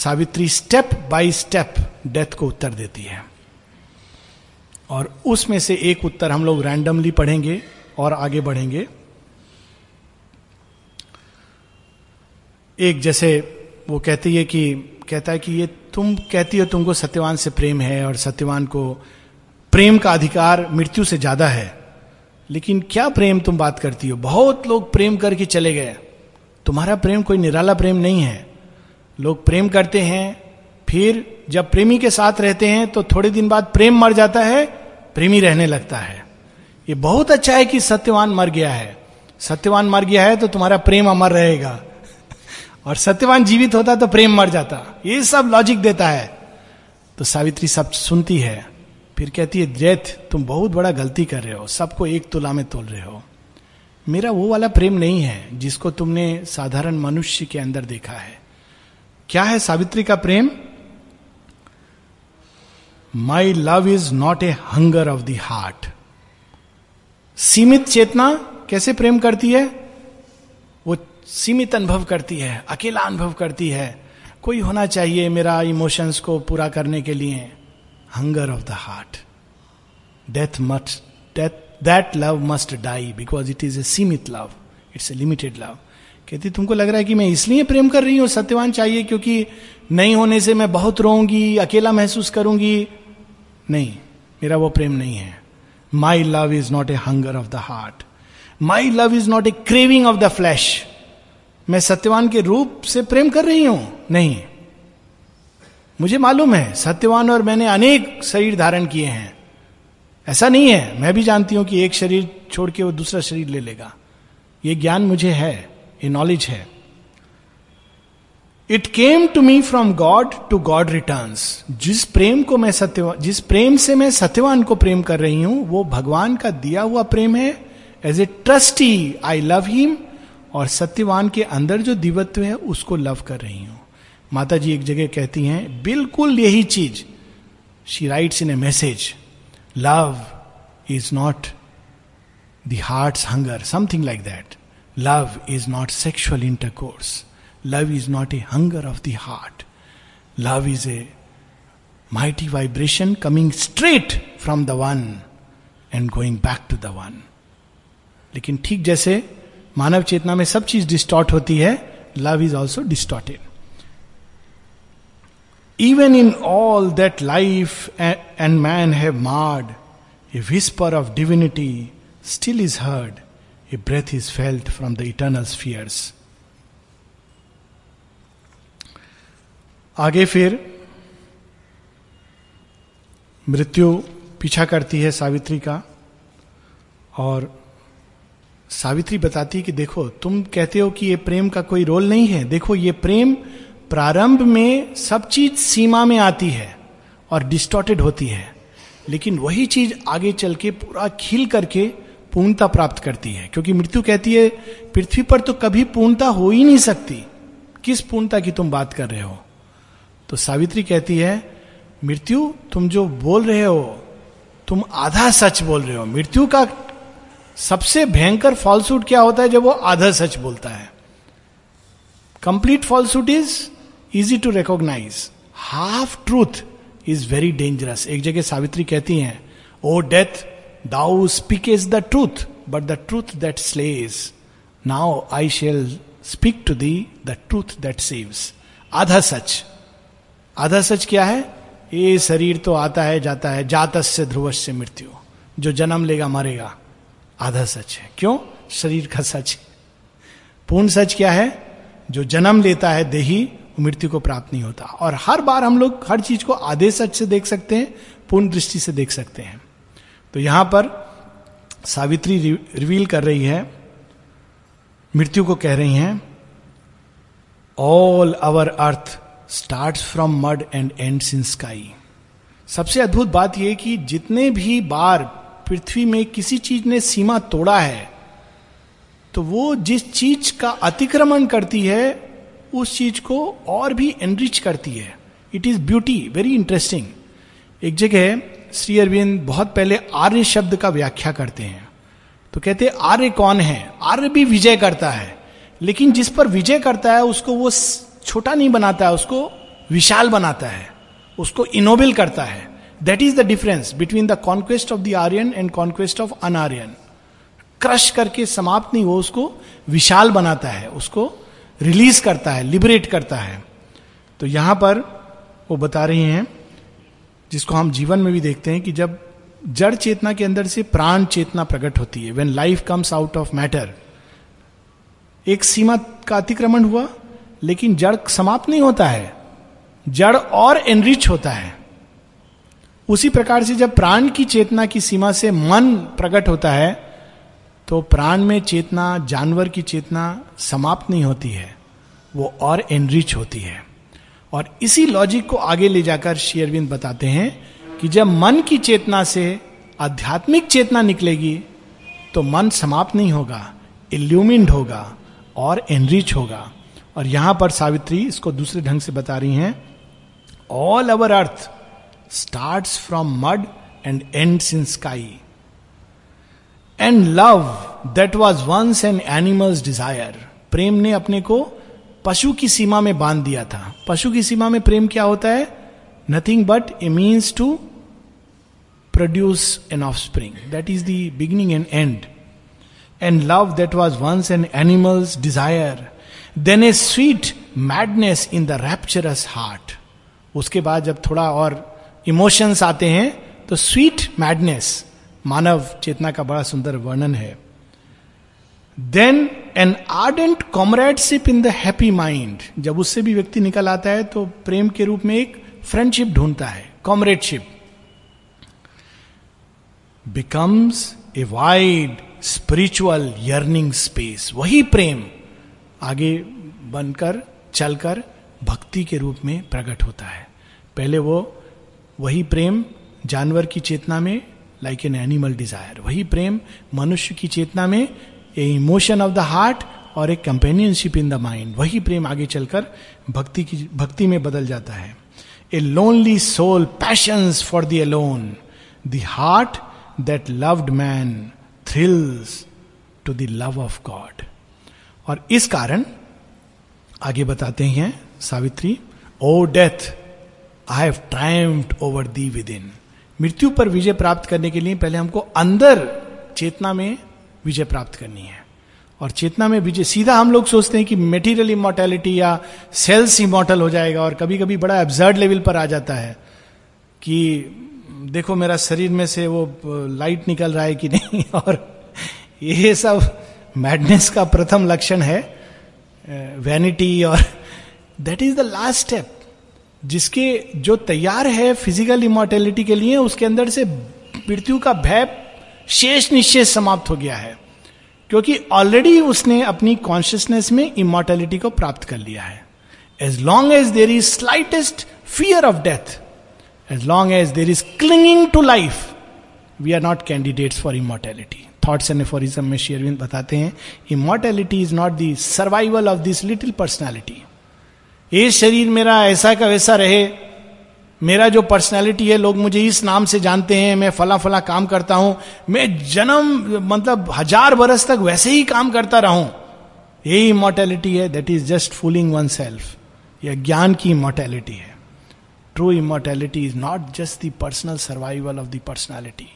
Savitri step by step death को उत्तर देती है और उसमें से एक उत्तर हम लोग रैंडमली पढ़ेंगे और आगे बढ़ेंगे एक जैसे वो कहती है कि कहता है कि ये तुम कहती हो तुमको सत्यवान से प्रेम है और सत्यवान को प्रेम का अधिकार मृत्यु से ज्यादा है लेकिन क्या प्रेम तुम बात करती हो बहुत लोग प्रेम करके चले गए तुम्हारा प्रेम कोई निराला प्रेम नहीं है लोग प्रेम करते हैं फिर जब प्रेमी के साथ रहते हैं तो थोड़े दिन बाद प्रेम मर जाता है प्रेमी रहने लगता है ये बहुत अच्छा है कि सत्यवान मर गया है सत्यवान मर गया है तो तुम्हारा प्रेम अमर रहेगा और सत्यवान जीवित होता तो प्रेम मर जाता ये सब लॉजिक देता है तो सावित्री सब सुनती है फिर कहती है जैथ तुम बहुत बड़ा गलती कर रहे हो सबको एक तुला में तोल रहे हो मेरा वो वाला प्रेम नहीं है जिसको तुमने साधारण मनुष्य के अंदर देखा है क्या है सावित्री का प्रेम my love is not a hunger of the heart सीमित चेतना कैसे प्रेम करती है वो सीमित अनुभव करती है अकेला अनुभव करती है कोई होना चाहिए मेरा इमोशंस को पूरा करने के लिए hunger of the heart death must death that love must die because it is a सीमित love it's a limited love कहती तुमको लग रहा है कि मैं इसलिए प्रेम कर रही हूं सत्यवान चाहिए क्योंकि नहीं होने से मैं बहुत रोऊंगी अकेला महसूस करूंगी नहीं मेरा वो प्रेम नहीं है my love is not a hunger of the heart my love is not a craving of the flesh मैं सत्यवान के रूप से प्रेम कर रही हूं नहीं मुझे मालूम है सत्यवान और मैंने अनेक शरीर धारण किए हैं ऐसा नहीं है मैं भी जानती हूं कि एक शरीर छोड़ के वो दूसरा शरीर ले लेगा ये ज्ञान मुझे है ये नॉलेज है it came to me from God to God return जिस प्रेम को मैं सत्य जिस प्रेम से मैं सत्यवान को प्रेम कर रही हूं वो भगवान का दिया हुआ प्रेम है as a trustee I love him और सत्यवान के अंदर जो दिवत्व है उसको लव कर रही हूं माता जी एक जगह कहती हैं बिल्कुल यही चीज she writes in a message love is not दार्ट hunger something like that love is not sexual intercourse Love is not a hunger of the heart. Love is a mighty vibration coming straight from the one and going back to the one लेकिन ठीक जैसे मानव चेतना में सब चीज distort होती है love is also distorted even in all that life and man have marred a whisper of divinity still is heard a breath is felt from the eternal spheres आगे फिर मृत्यु पीछा करती है सावित्री का और सावित्री बताती है कि देखो तुम कहते हो कि ये प्रेम का कोई रोल नहीं है देखो ये प्रेम प्रारंभ में सब चीज सीमा में आती है और डिस्टॉर्टेड होती है लेकिन वही चीज आगे चल के पूरा खिल करके पूर्णता प्राप्त करती है क्योंकि मृत्यु कहती है पृथ्वी पर तो कभी पूर्णता हो ही नहीं सकती किस पूर्णता की तुम बात कर रहे हो तो सावित्री कहती है मृत्यु तुम जो बोल रहे हो तुम आधा सच बोल रहे हो मृत्यु का सबसे भयंकर फॉल्सूट क्या होता है जब वो आधा सच बोलता है complete falsehood is easy to recognise half truth is very dangerous एक जगह सावित्री कहती हैं O death thou speak is the truth but the truth that slays now I shall speak to thee the truth that saves आधा सच आधा सच क्या है ये शरीर तो आता है जाता है जातस्य से से मृत्यु जो जन्म लेगा मरेगा आधा सच है क्यों शरीर का सच पूर्ण सच क्या है जो जन्म लेता है देही मृत्यु को प्राप्त नहीं होता और हर बार हम लोग हर चीज को आधे सच से देख सकते हैं पूर्ण दृष्टि से देख सकते हैं तो यहां पर सावित्री रिवील कर रही है मृत्यु को कह रही हैं all our earth start from mud and and in sky सबसे अद्भुत बात यह कि जितने भी बार पृथ्वी में किसी चीज ने सीमा तोड़ा है तो वो जिस चीज का अतिक्रमण करती है उस चीज को और भी एनरिच करती है it is beauty very interesting एक जगह श्री अरविंद बहुत पहले आर्य शब्द का व्याख्या करते हैं तो कहते आर्य कौन है आर्य भी विजय करता है लेकिन जिस पर विजय करता है उसको वो छोटा नहीं बनाता है उसको विशाल बनाता है उसको इनोबल करता है that is the difference between the conquest of the Aryan and conquest of un Aryan crush करके समाप्त नहीं वो उसको विशाल बनाता है उसको रिलीज करता है लिबरेट करता है तो यहां पर वो बता रही हैं जिसको हम जीवन में भी देखते हैं कि जब जड़ चेतना के अंदर से प्राण चेतना प्रकट होती है when life comes out of matter एक सीमा का अतिक्रमण हुआ लेकिन जड़ समाप्त नहीं होता है जड़ और एनरिच होता है उसी प्रकार से जब प्राण की चेतना की सीमा से मन प्रकट होता है तो प्राण में चेतना जानवर की चेतना समाप्त नहीं होती है वो और एनरिच होती है और इसी लॉजिक को आगे ले जाकर शेयरविंद बताते हैं कि जब मन की चेतना से आध्यात्मिक चेतना निकलेगी तो मन समाप्त नहीं होगा इल्यूमिंड होगा और एनरिच होगा और यहां पर सावित्री इसको दूसरे ढंग से बता रही हैं all our earth start from mud and and in sky and love that was once an animal's desire प्रेम ने अपने को पशु की सीमा में बांध दिया था पशु की सीमा में प्रेम क्या होता है nothing but a means to produce an offspring that is the beginning and and and love that was once an animal's desire then a sweet madness in the rapturous heart उसके बाद जब थोड़ा और इमोशंस आते हैं तो sweet madness मानव चेतना का बड़ा सुंदर वर्णन है then an ardent comradeship in the happy mind जब उससे भी व्यक्ति निकल आता है तो प्रेम के रूप में एक फ्रेंडशिप ढूंढता है comradeship becomes a wide spiritual yearning space वही प्रेम आगे बनकर चलकर भक्ति के रूप में प्रकट होता है पहले वो वही प्रेम जानवर की चेतना में लाइक एन एनिमल डिजायर वही प्रेम मनुष्य की चेतना में a emotion of the heart और एक कंपेनियनशिप इन द माइंड वही प्रेम आगे चलकर भक्ति की भक्ति में बदल जाता है a lonely soul passions for the alone the heart that loved man thrills to the love of God और इस कारण आगे बताते हैं Savitri O death I have triumphed over thee within मृत्यु पर विजय प्राप्त करने के लिए पहले हमको अंदर चेतना में विजय प्राप्त करनी है और चेतना में विजय सीधा हम लोग सोचते हैं कि मेटीरियल इमोटेलिटी या सेल्स इमोर्टल हो जाएगा और कभी कभी बड़ा एब्जर्ड लेवल पर आ जाता है कि देखो मेरा शरीर में से वो लाइट निकल रहा है कि नहीं और ये सब मैडनेस का प्रथम लक्षण है वैनिटी और that is the last step जिसके जो तैयार है फिजिकल इमोर्टेलिटी के लिए उसके अंदर से मृत्यु का भय शेष निश्चय समाप्त हो गया है क्योंकि ऑलरेडी उसने अपनी कॉन्शियसनेस में इमोर्टेलिटी को प्राप्त कर लिया है as long as there is slightest fear of death as long as there is clinging to life we are not candidates for immortality thoughts and aphorisms में शेयरविंद बताते हैं immortality is not the survival of this little personality ये शरीर मेरा ऐसा का वैसा रहे मेरा जो पर्सनैलिटी है लोग मुझे इस नाम से जानते हैं मैं फला फला काम करता हूं मैं जन्म मतलब हजार बरस तक वैसे ही काम करता रहूं यही इमोर्टेलिटी है that is just fooling oneself यह ज्ञान की इमोर्टेलिटी है true immortality is not just the personal survival of the personality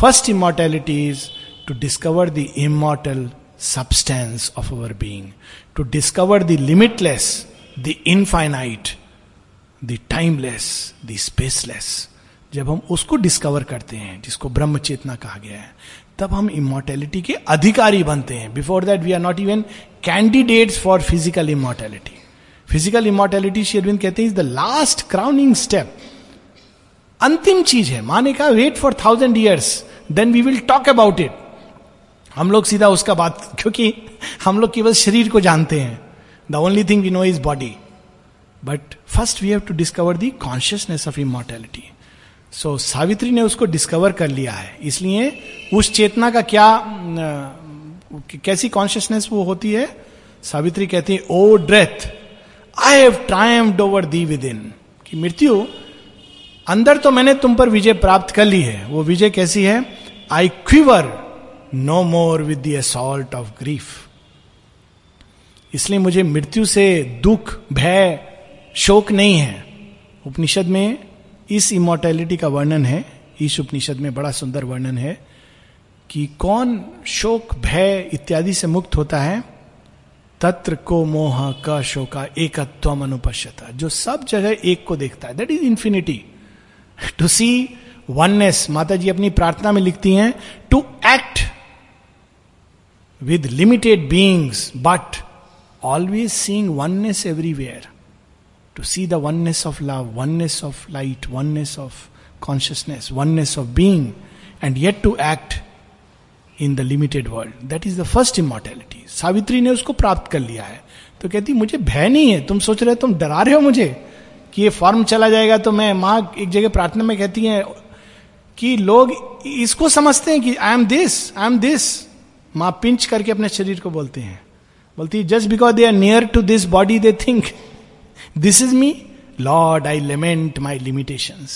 first immortality is to discover the immortal substance of our being, to discover the limitless, the infinite, the timeless, the spaceless. जब हम उसको discover करते हैं जिसको ब्रह्म चेतना कहा गया है तब हम इमोर्टेलिटी के अधिकारी बनते हैं before that we are not even candidates for physical immortality physical immortality Sri Aurobindo कहते हैं is the last crowning step अंतिम चीज है माने का wait for thousand years then we will talk about it हम लोग सीधा उसका बात क्योंकि हम लोग केवल शरीर को जानते हैं the only thing we know is body but first we have to discover the consciousness of immortality so Savitri ने उसको डिस्कवर कर लिया है इसलिए उस चेतना का क्या कैसी कॉन्शियसनेस वो होती है सावित्री कहती है O ड्रेथ I have triumphed over thee within कि मृत्यु अंदर तो मैंने तुम पर विजय प्राप्त कर ली है वो विजय कैसी है I quiver no more with the assault of grief इसलिए मुझे मृत्यु से दुख भय शोक नहीं है उपनिषद में इस इमोर्टैलिटी का वर्णन है इस उपनिषद में बड़ा सुंदर वर्णन है कि कौन शोक भय इत्यादि से मुक्त होता है तत्र को मोह का शोका एकत्व अनुपश्यता जो सब जगह एक को देखता है that is infinity to see oneness Mata ji अपनी प्रार्थना में लिखती हैं to act with limited beings, but always seeing oneness everywhere. To see the oneness of love, oneness of light, oneness of consciousness, oneness of being, and yet to act in the limited world that is the first immortality Savitri ने उसको प्राप्त कर लिया है तो कहती मुझे भय नहीं है तुम सोच रहे हो तुम डरा रहे हो मुझे कि ये फॉर्म चला जाएगा तो मैं माँ एक जगह प्रार्थना में कहती हैं कि लोग इसको समझते हैं कि I am this I am this माँ पिंच करके अपने शरीर को बोलते हैं बोलती है just because they are near to this body they think this is me lord I lament my limitation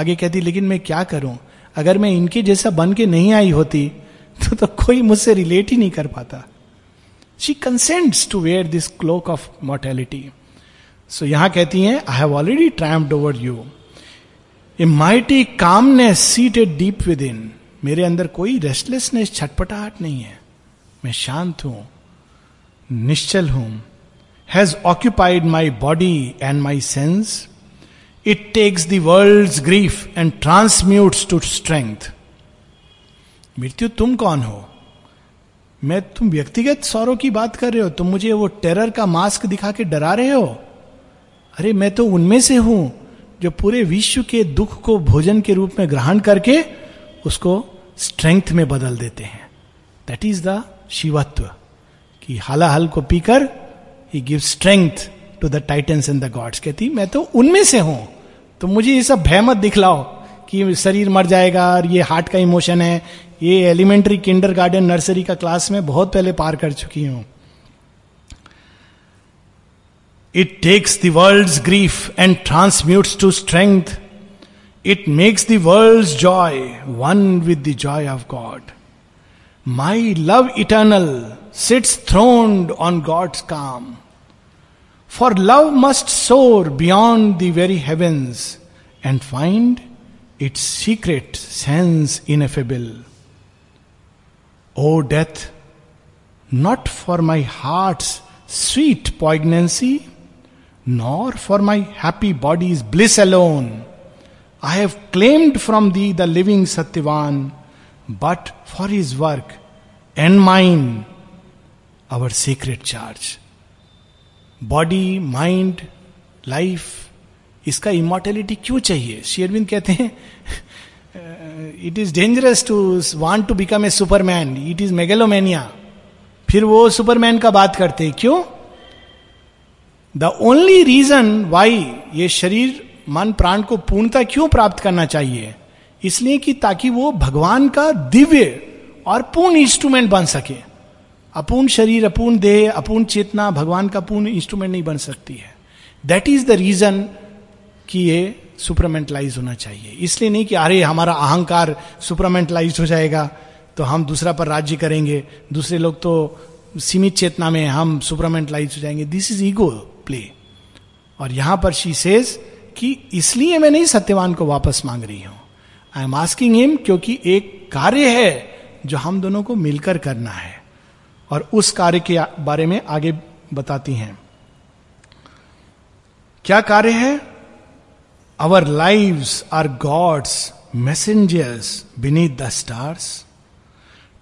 आगे कहती लेकिन मैं क्या करूं अगर मैं इनके जैसा बन के नहीं आई होती तो, तो कोई मुझसे रिलेट ही नहीं कर पाता she consents to wear this cloak of mortality so यहां कहती हैं I have already trampled over you a mighty calmness seated deep within मेरे अंदर कोई रेस्टलेसनेस छटपटाहट नहीं है मैं शांत हूं निश्चल हूं has occupied my body and my sense it takes the world's grief and transmutes to strength मृत्यु तुम कौन हो मैं तुम व्यक्तिगत सौरों की बात कर रहे हो तुम मुझे वो टेरर का मास्क दिखा के डरा रहे हो अरे मैं तो उनमें से हूं जो पूरे विश्व के दुख को भोजन के रूप में ग्रहण करके उसको स्ट्रेंथ में बदल देते हैं दैट इज द शिवत्व कि हाला हल को पीकर he give strength to the titans and the gods कहती मैं तो उनमें से हूं तो मुझे ये सब भयमत दिखलाओ कि शरीर मर जाएगा और ये हार्ट का इमोशन है ये एलिमेंट्री किंडर गार्डन नर्सरी का क्लास में बहुत पहले पार कर चुकी हूं it takes the world's grief and transmutes to strength It makes the world's joy one with the joy of God. My love eternal sits throned on God's calm. For love must soar beyond the very heavens and find its secret sense ineffable. O death, not for my heart's sweet poignancy, nor for my happy body's bliss alone I have claimed from thee the living Satyavan but for his work and mind our secret charge body mind life इसका immortality क्यों चाहिए शेयरविंद कहते हैं it is dangerous to want to become a superman it is megalomania फिर वो superman का बात करते हैं क्यों द ओनली रीजन वाई ये शरीर मन प्राण को पूर्णता क्यों प्राप्त करना चाहिए इसलिए कि ताकि वो भगवान का दिव्य और पूर्ण इंस्ट्रूमेंट बन सके अपूर्ण शरीर अपूर्ण देह अपूर्ण चेतना भगवान का पूर्ण इंस्ट्रूमेंट नहीं बन सकती है दैट इज द रीजन कि ये सुपरमेंटलाइज होना चाहिए इसलिए नहीं कि अरे हमारा अहंकार सुपरमेंटलाइज हो जाएगा तो हम दूसरा पर राज्य करेंगे दूसरे लोग तो सीमित चेतना में हम सुपरमेंटलाइज हो जाएंगे दिस इज ईगो प्ले और यहां पर शी सेज़ कि इसलिए मैं नहीं सत्यवान को वापस मांग रही हूं आई एम आस्किंग हिम क्योंकि एक कार्य है जो हम दोनों को मिलकर करना है और उस कार्य के बारे में आगे बताती हैं क्या कार्य है our live are God's messengers beneath the stars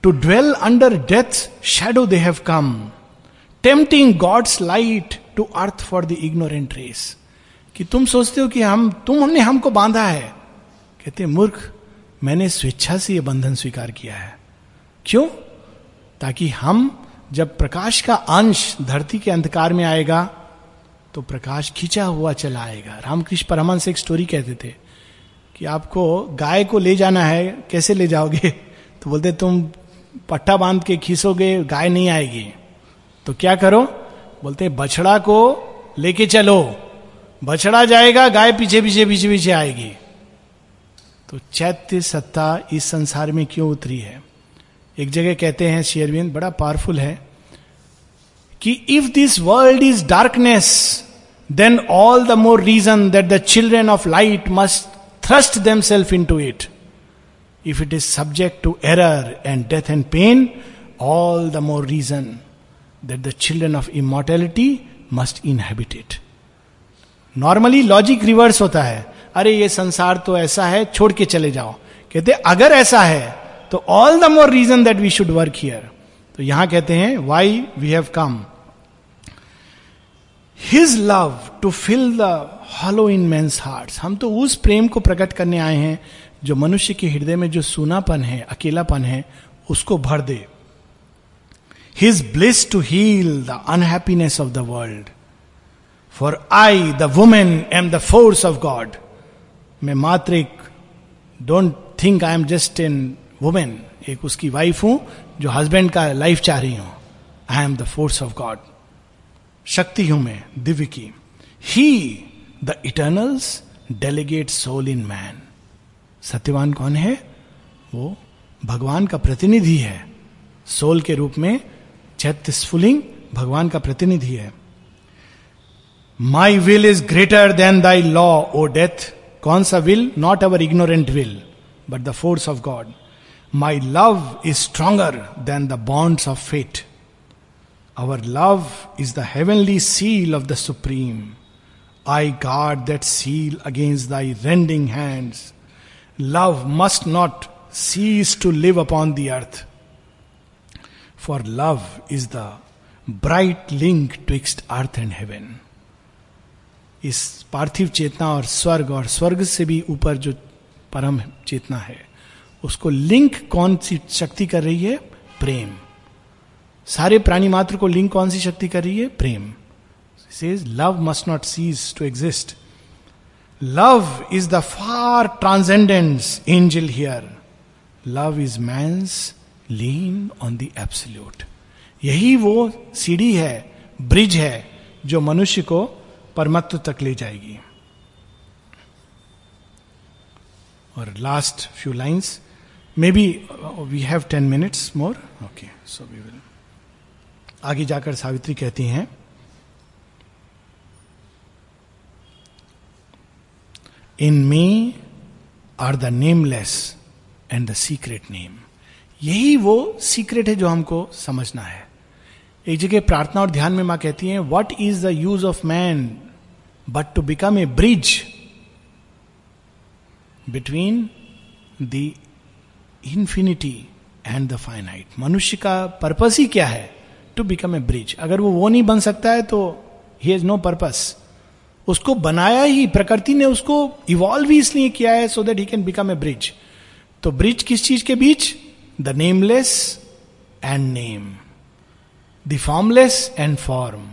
to dwell under death shadow they have come tempting God's light to earth for the ignorant race कि तुम सोचते हो कि हम तुम हमने हमको बांधा है कहते मूर्ख मैंने स्वेच्छा से यह बंधन स्वीकार किया है क्यों ताकि हम जब प्रकाश का अंश धरती के अंधकार में आएगा तो प्रकाश खींचा हुआ चला आएगा रामकृष्ण परमहंस एक स्टोरी कहते थे कि आपको गाय को ले जाना है कैसे ले जाओगे तो बोलते तुम पट्टा बांध के खींचोगे गाय नहीं आएगी तो क्या करो बोलते बछड़ा को लेके चलो बछड़ा जाएगा गाय पीछे पीछे पीछे पीछे आएगी तो चैत्य सत्ता इस संसार में क्यों उतरी है एक जगह कहते हैं शेयरविंद बड़ा पावरफुल है कि if this world is darkness then all the more reason that the children of light must thrust them self into it if it is subject to error and death and pain all the more reason that the children of immortality must inhabit normally logic reverse होता है अरे ये संसार तो ऐसा है छोड़ के चले जाओ कहते अगर ऐसा है तो all the more reason that we should work here तो यहां कहते हैं why we have come his love to fill the hollow in men's heart हम तो उस प्रेम को प्रकट करने आए हैं जो मनुष्य के हृदय में जो सूनापन है अकेलापन है उसको भर दे his bliss to heal the unhappiness of the world for I the woman am the force of God मैं मातृक don't think I am just in woman एक उसकी वाइफ हूं जो हस्बैंड का लाइफ चाह रही हूं I am the force of God शक्ति हूं मैं दिव्य की he the eternal's delegate soul in man Satyavan कौन है वो भगवान का प्रतिनिधि है सोल के रूप में चैत्य स्फुलिंग भगवान का प्रतिनिधि है My will is greater than thy law, O death. Kaun sa will? Not our ignorant will, but the force of God. My love is stronger than the bonds of fate. Our love is the heavenly seal of the Supreme. I guard that seal against thy rending hands. Love must not cease to live upon the earth. For love is the bright link twixt earth and heaven. इस पार्थिव चेतना और स्वर्ग और स्वर्ग से भी ऊपर जो परम चेतना है उसको लिंक कौन सी शक्ति कर रही है प्रेम सारे प्राणी मात्र को लिंक कौन सी शक्ति कर रही है प्रेम says love must not cease to exist love is the far transcendence angel here love is मैं लीन ऑन द एब्सल्यूट यही वो सीढ़ी है ब्रिज है जो मनुष्य को परमत्व तक ले जाएगी और last few lines maybe we have ten minutes more okay so we will आगे जाकर सावित्री कहती हैं in me are the nameless and the secret name यही वो सीक्रेट है जो हमको समझना है एक जगह प्रार्थना और ध्यान में मां कहती हैं what is the use of man but to become a bridge between the infinity and the finite मनुष्य का पर्पस ही क्या है टू बिकम ए ब्रिज अगर वो वो नहीं बन सकता है तो ही हैज नो पर्पस उसको बनाया ही प्रकृति ने उसको इवॉल्व ही इसलिए किया है so that he can become a bridge तो ब्रिज किस चीज के बीच the nameless and name the formless and form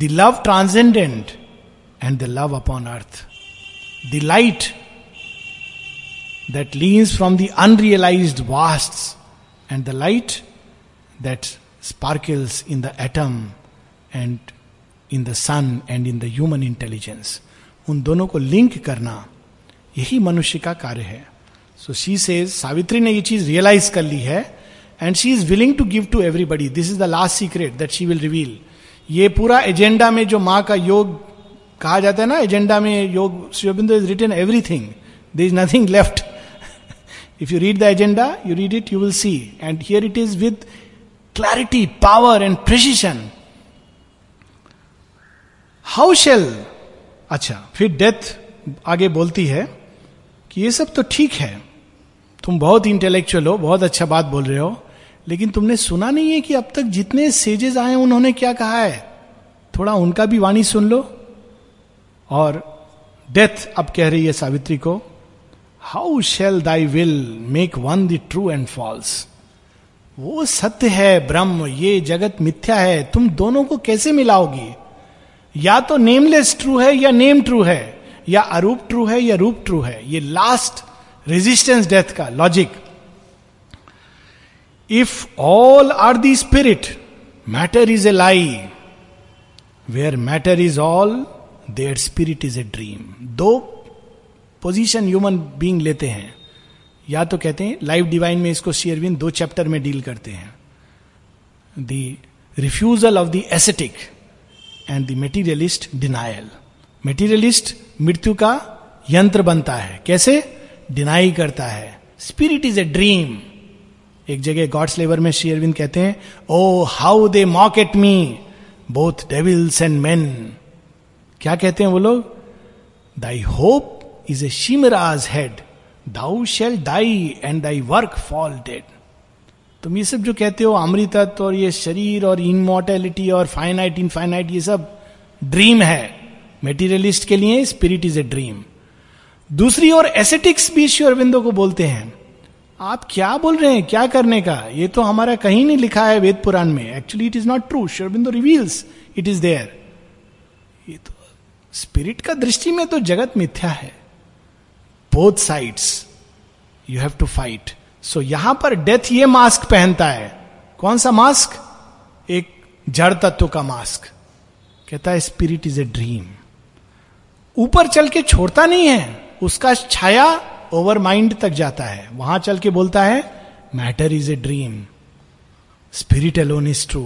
the love transcendent and the love upon earth the light that leans from the unrealize vast and the light that sparkles in the atom and in the sun and in the human intelligence उन दोनों को link करना यही मनुष्य का कार्य है so she says Savitri ने ये चीज रियलाइज कर ली है and she is willing to give to everybody this is the last secret that she will reveal ये पूरा एजेंडा में जो माँ का योग कहा जाता है ना एजेंडा में योग Sri Aurobindo is return everything there is nothing left if you read the agenda you read it you will see and here it is with clarity power and precision how shall अच्छा फिर death आगे बोलती है कि ये सब तो ठीक है तुम बहुत इंटेलेक्चुअल हो बहुत अच्छा बात बोल रहे हो लेकिन तुमने सुना नहीं है कि अब तक जितने सेजेस आए उन्होंने क्या कहा है थोड़ा उनका भी वाणी सुन लो और डेथ अब कह रही है सावित्री को how shall thy will make one the true and false वो सत्य है ब्रह्म ये जगत मिथ्या है तुम दोनों को कैसे मिलाओगी या तो नेमलेस ट्रू है या नेम ट्रू है या अरूप ट्रू है या रूप ट्रू है ये लास्ट रेजिस्टेंस डेथ का logic if all are the spirit matter is a lie where matter is all there spirit is a dream दो पोजिशन ह्यूमन बींग लेते हैं या तो कहते हैं लाइव डिवाइन में इसको शेयरविन दो चैप्टर में डील करते हैं the refusal of the ascetic and the materialist denial materialist मृत्यु का यंत्र बनता है कैसे डिनाई करता है स्पिरिट इज ए ड्रीम एक जगह गॉड्स लेबर में श्री अरविंद कहते हैं O how they mock at me both devils and men क्या कहते हैं वो लोग thy hope is a chimera head thou shall die and thy work fall dead तुम ये सब जो कहते हो अमृतत्व और ये शरीर और इनमोर्टेलिटी और फाइनाइट इनफाइनाइट ये सब ड्रीम है मेटीरियलिस्ट के लिए स्पिरिट इज ए ड्रीम दूसरी और एसेटिक्स भी श्री अरविंदो को बोलते हैं आप क्या बोल रहे हैं क्या करने का ये तो हमारा कहीं नहीं लिखा है वेद पुराण में actually it is not true Sri Aurobindo reveals it is there ये तो स्पिरिट का दृष्टि में तो जगत मिथ्या है both sides you have to fight so यहां पर डेथ ये मास्क पहनता है कौन सा मास्क एक जड़ तत्व का मास्क कहता है स्पिरिट इज ए ड्रीम ऊपर चल के छोड़ता नहीं है उसका छाया ओवर माइंड तक जाता है वहां चल के बोलता है matter is a dream spirit alone is true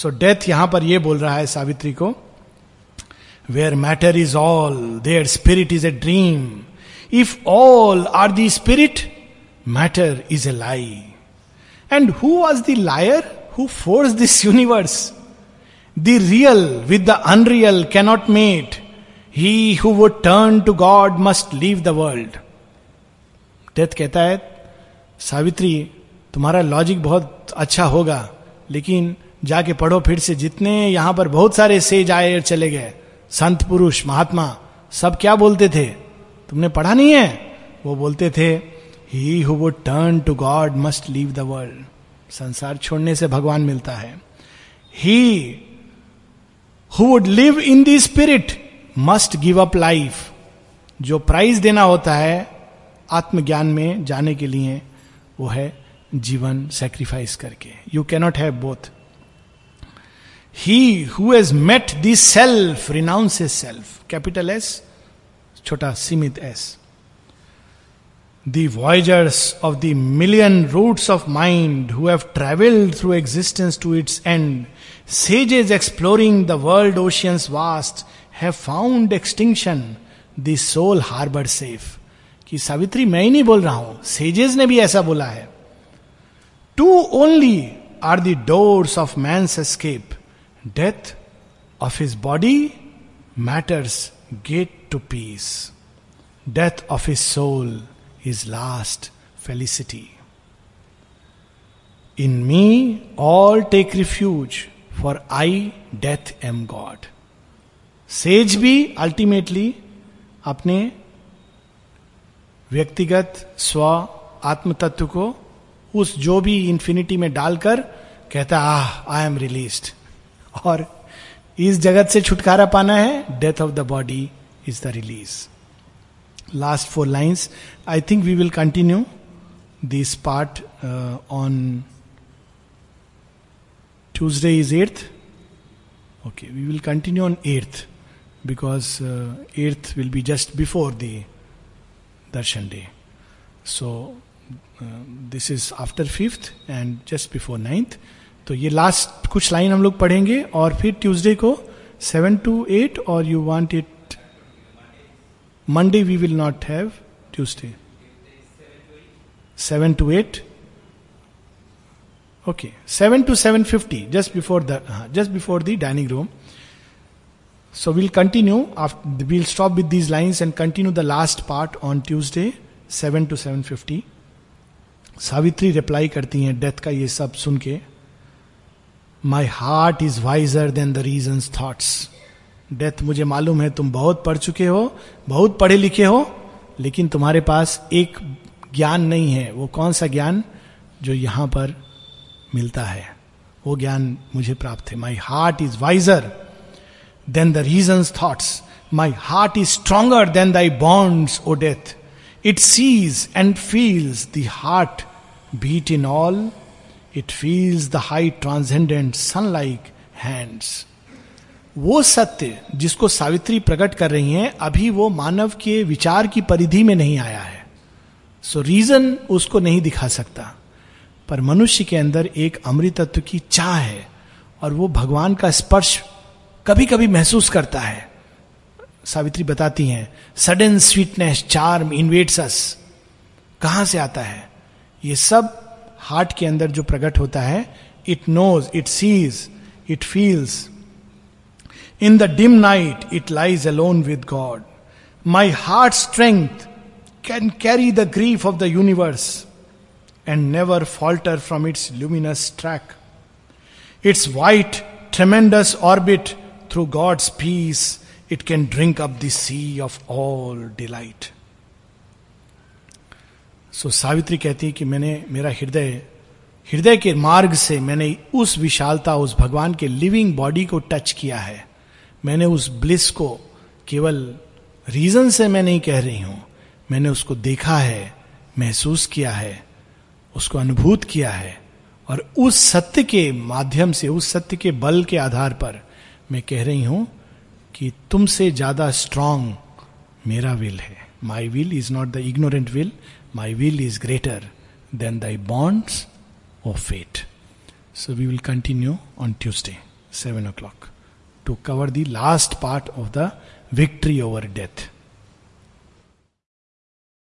so death यहां पर यह बोल रहा है सावित्री को where matter is all there spirit is a dream if all are the spirit matter is a lie and who was the liar who force this universe the real with the unreal cannot mate he who would turn to God must leave the world death कहता है सावित्री तुम्हारा logic बहुत अच्छा होगा लेकिन जाके पढ़ो फिर से जितने यहां पर बहुत सारे सेज आए और चले गए संत पुरुष महात्मा सब क्या बोलते थे तुमने पढ़ा नहीं है वो बोलते थे he who would turn to God must leave the world संसार छोड़ने से भगवान मिलता है he who would live in the spirit must give up life जो प्राइज देना होता है आत्मज्ञान में जाने के लिए वो है जीवन सेक्रीफाइस करके you cannot have both he who met this self renounce is self capital S छोटा सीमित S voyagers of the million routes of mind who have travelled through existence to its end sage is exploring the world oceans vast have found extinction the sole harbour safe कि सावित्री मैं ही नहीं बोल रहा हूं sages ने भी ऐसा बोला है two only are the doors of man escape death of his body matters gate to peace death of his soul is last felicity in me all take refuge for I death am God says भी ultimately अपने व्यक्तिगत स्व आत्म तत्व को उस जो भी इंफिनिटी में डालकर कहता आह आई एम रिलीज और इस जगत से छुटकारा पाना है death of the body is the release last four lines I think we will continue this part on Tuesday is earth okay we will continue on earth because earth will be just before the Darshan day so this is after fifth and just before ninth तो ये लास्ट कुछ line हम लोग पढ़ेंगे और फिर Tuesday को सेवन टू एट और you want it Monday we will not have Tuesday seven to eight okay seven to seven fifty just before the just before the dining room So we'll continue. After, we'll stop with these lines and continue the last part on Tuesday, seven to seven fifty Savitri reply करती हैं death का ये सब सुन के my heart is wiser than the reason thoughts death मुझे मालूम है तुम बहुत पढ़ चुके हो बहुत पढ़े लिखे हो लेकिन तुम्हारे पास एक ज्ञान नहीं है वो कौन सा ज्ञान जो यहां पर मिलता है वो ज्ञान मुझे प्राप्त है my heart is wiser Then the reason's thoughts My heart is stronger than thy bonds, O death. It sees and feels the heart beat in all. It feels the high transcendent sun like hands. वो सत्य जिसको सावित्री प्रकट कर रही हैं अभी वो मानव के विचार की परिधि में नहीं आया है सो so रीजन उसको नहीं दिखा सकता पर मनुष्य के अंदर एक अमृतत्व की चाह है और वो भगवान का स्पर्श कभी कभी महसूस करता है सावित्री बताती हैं sudden sweetness charm invites us कहां से आता है ये सब हार्ट के अंदर जो प्रकट होता है it knows it sees it feels in the dim night it lies alone with God my heart strength can carry the grief of the universe and never falter from its luminous track its white tremendous orbit through God's peace, it can drink up the sea of all delight. So so, Savitri कहती है कि मैंने मेरा हृदय हृदय के मार्ग से मैंने उस विशालता उस भगवान के लिविंग बॉडी को टच किया है मैंने उस ब्लिस को केवल रीजन से मैं नहीं कह रही हूं मैंने उसको देखा है महसूस किया है उसको अनुभूत किया है और उस सत्य के माध्यम से उस सत्य के बल के आधार पर मैं कह रही हूं कि तुमसे ज्यादा स्ट्रांग मेरा विल है my will is not the ignorant will my will is greater than thy bonds of fate so we will continue on Tuesday seven o'clock to cover the last part of the victory over death